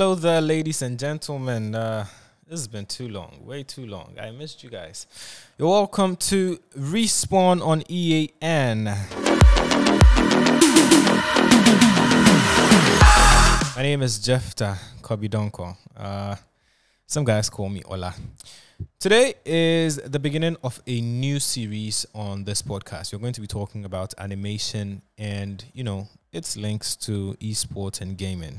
Hello there, ladies and gentlemen. Uh, this has been too long, way too long. I missed you guys. You're welcome to Respawn on EAN. My name is Jefta Kobidonko. Uh, some guys call me Ola. Today is the beginning of a new series on this podcast. We're going to be talking about animation and, you know, its links to esports and gaming.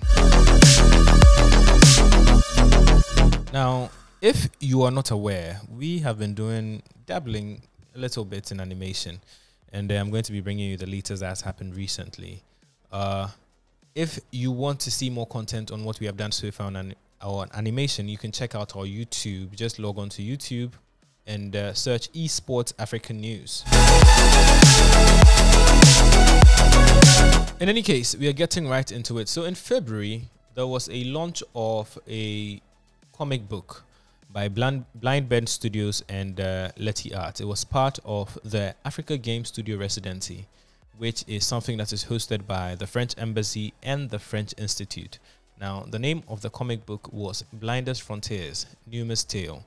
Now, if you are not aware, we have been doing dabbling a little bit in animation, and uh, I'm going to be bringing you the latest that's happened recently. Uh, if you want to see more content on what we have done so far on our animation, you can check out our YouTube. Just log on to YouTube and uh, search Esports African News. In any case, we are getting right into it. So in February, there was a launch of a comic book by Blind, Blind Bend Studios and uh, Leti Art. It was part of the Africa Game Studio residency, which is something that is hosted by the French Embassy and the French Institute. Now, the name of the comic book was Blinders Frontiers, Numa's Tale.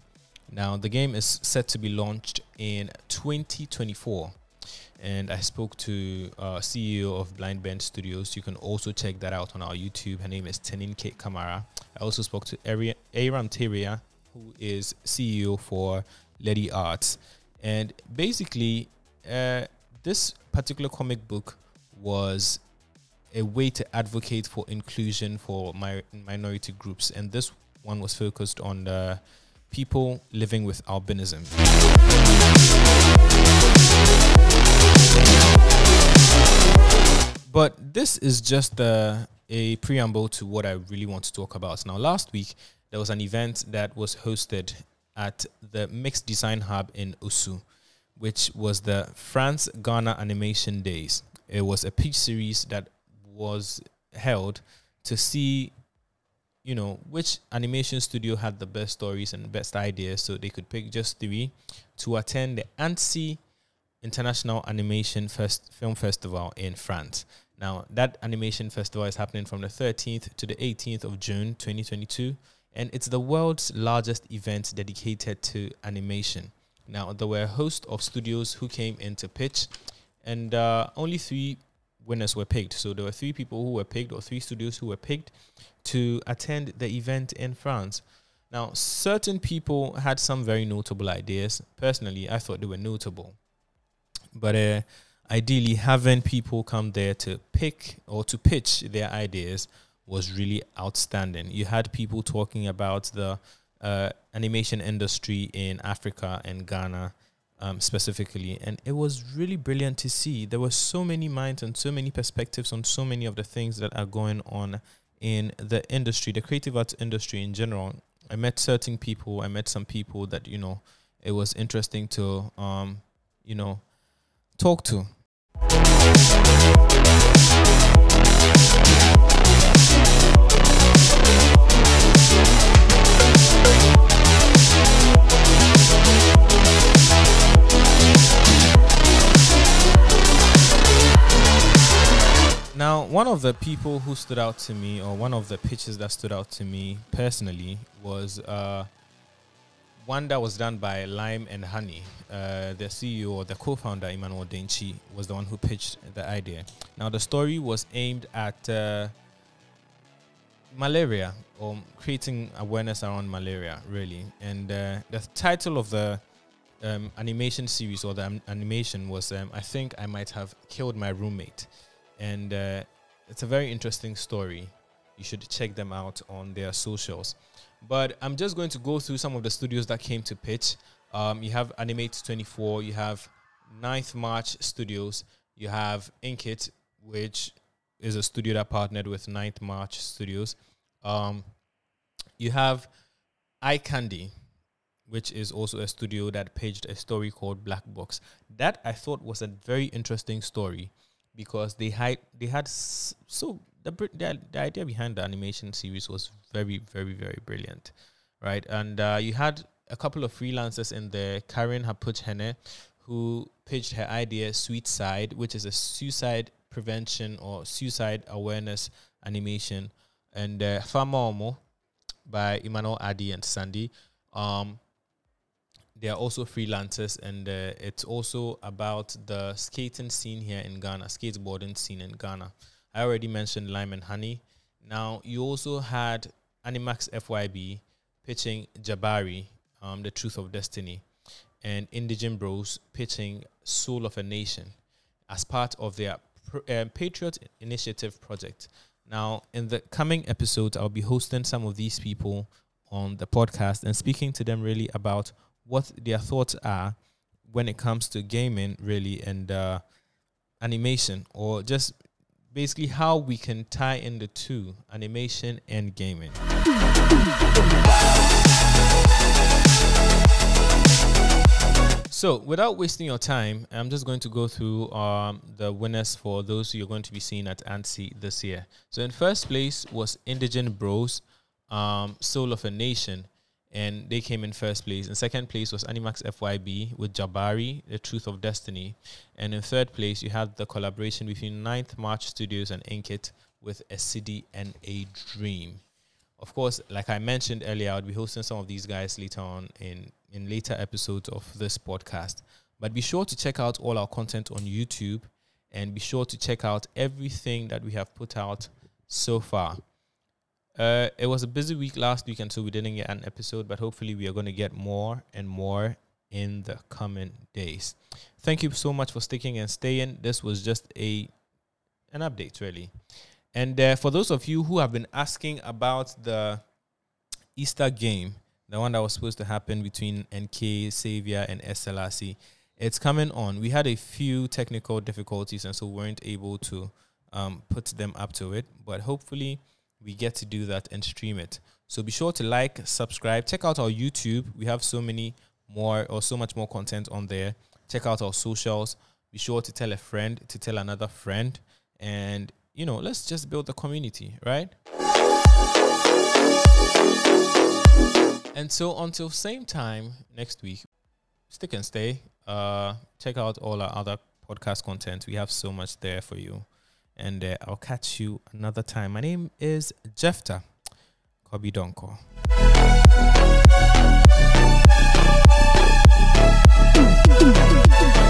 Now, the game is set to be launched in 2024 and I spoke to uh, CEO of Blind Bend Studios. You can also check that out on our YouTube. Her name is Tenin Kate Kamara. I also spoke to Eyram Tawia, who is CEO for Leti Arts. And basically, uh, this particular comic book was a way to advocate for inclusion for my minority groups. And this one was focused on people living with albinism. But this is just uh, a preamble to what I really want to talk about. Now, last week, there was an event that was hosted at the Mixed Design Hub in Osu, which was the France Ghana Animation Days. It was a pitch series that was held to see, you know, which animation studio had the best stories and best ideas. So they could pick just three to attend the Annecy International Animation Fest- Film Festival in France. Now, that animation festival is happening from the 13th to the 18th of June 2022, and it's the world's largest event dedicated to animation. Now, there were a host of studios who came in to pitch, and uh, only three winners were picked. So there were three people who were picked, or three studios who were picked to attend the event in France. Now, certain people had some very notable ideas. Personally, I thought they were notable. But uh, ideally having people come there to pick or to pitch their ideas was really outstanding. You had people talking about the uh, animation industry in Africa and Ghana um, specifically, and it was really brilliant to see. There were so many minds and so many perspectives on so many of the things that are going on in the industry, the creative arts industry in general. I met certain people. I met some people that you know it was interesting to um, you know talk to. Now, one of the people who stood out to me, or one of the pitches that stood out to me personally, was uh, one that was done by Lime and Honey. Uh, the CEO or the co-founder Emmanuel Denchi was the one who pitched the idea. Now the story was aimed at uh, malaria or creating awareness around malaria, really. And uh, the title of the um, animation series or the um, animation was um, I think I might have killed my roommate, and uh, it's a very interesting story. You should check them out on their socials. But I'm just going to go through some of the studios that came to pitch. Um, you have Animate 24, you have Ninth March Studios, you have Inkit, which is a studio that partnered with Ninth March Studios. Um, you have iCandy, which is also a studio that paged a story called Black Box. That I thought was a very interesting story because they had they had so the, the, the idea behind the animation series was very, very, very brilliant, right? And uh, you had a couple of freelancers in there, Karen Hapuch who pitched her idea, Sweet Side, which is a suicide prevention or suicide awareness animation, and uh, Fama by Emmanuel Adi and Sandy. Um, they are also freelancers, and uh, it's also about the skating scene here in Ghana, skateboarding scene in Ghana. I already mentioned Lime and Honey. Now, you also had Animax FYB pitching Jabari, um, The Truth of Destiny, and Indigen Bros pitching Soul of a Nation as part of their uh, Patriot Initiative project. Now, in the coming episodes, I'll be hosting some of these people on the podcast and speaking to them really about what their thoughts are when it comes to gaming, really, and uh, animation, or just basically how we can tie in the two animation and gaming. So, without wasting your time, I'm just going to go through um, the winners for those you're going to be seeing at Annecy this year. So, in first place was Indigen Bros, um, Soul of a Nation, and they came in first place. In second place was Animax FYB with Jabari, The Truth of Destiny. And in third place, you had the collaboration between Ninth March Studios and Inkit with A City and a Dream. Of course, like I mentioned earlier, I'll be hosting some of these guys later on in, in later episodes of this podcast. But be sure to check out all our content on YouTube and be sure to check out everything that we have put out so far. Uh, it was a busy week last week, and so we didn't get an episode, but hopefully, we are going to get more and more in the coming days. Thank you so much for sticking and staying. This was just a an update, really. And uh, for those of you who have been asking about the Easter game, the one that was supposed to happen between NK, Xavier, and SLRC, it's coming on. We had a few technical difficulties, and so weren't able to um, put them up to it, but hopefully we get to do that and stream it. So be sure to like, subscribe, check out our YouTube. We have so many more or so much more content on there. Check out our socials. Be sure to tell a friend to tell another friend. And, you know, let's just build the community, right? And so until same time next week, stick and stay. Uh, check out all our other podcast content. We have so much there for you and uh, I'll catch you another time. My name is Jefta Kobi Donko.